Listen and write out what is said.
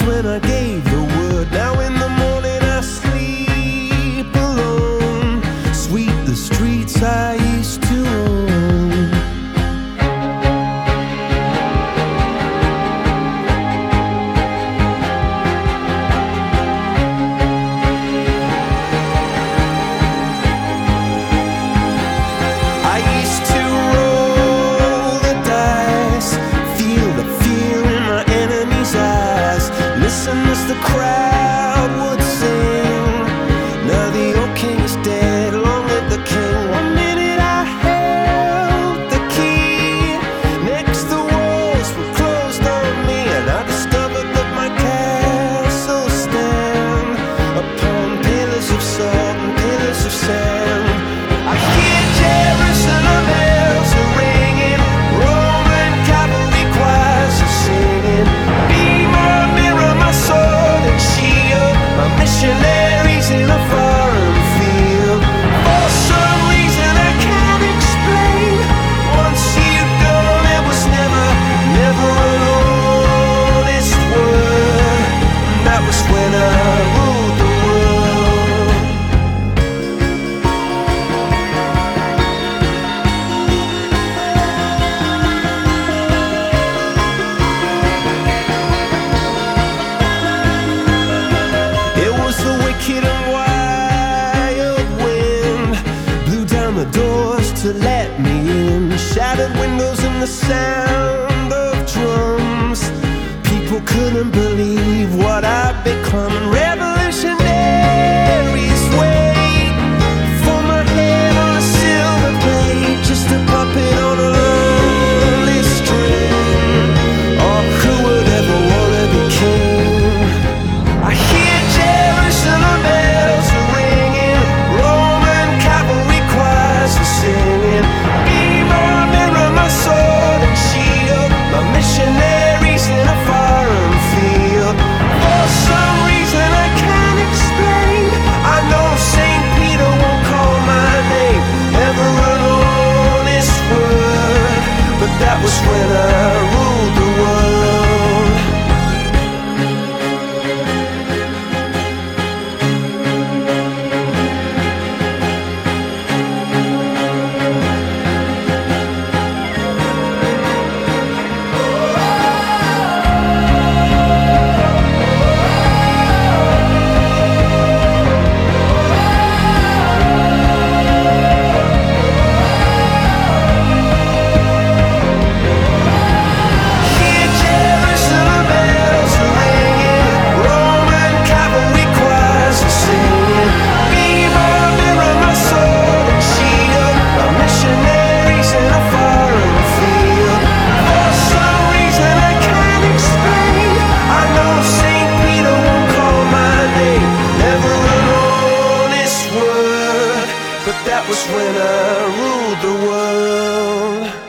when I the doors to let me in. Shattered windows and the sound of drums. People couldn't believe what I'd become. Rebel was when I ruled the world.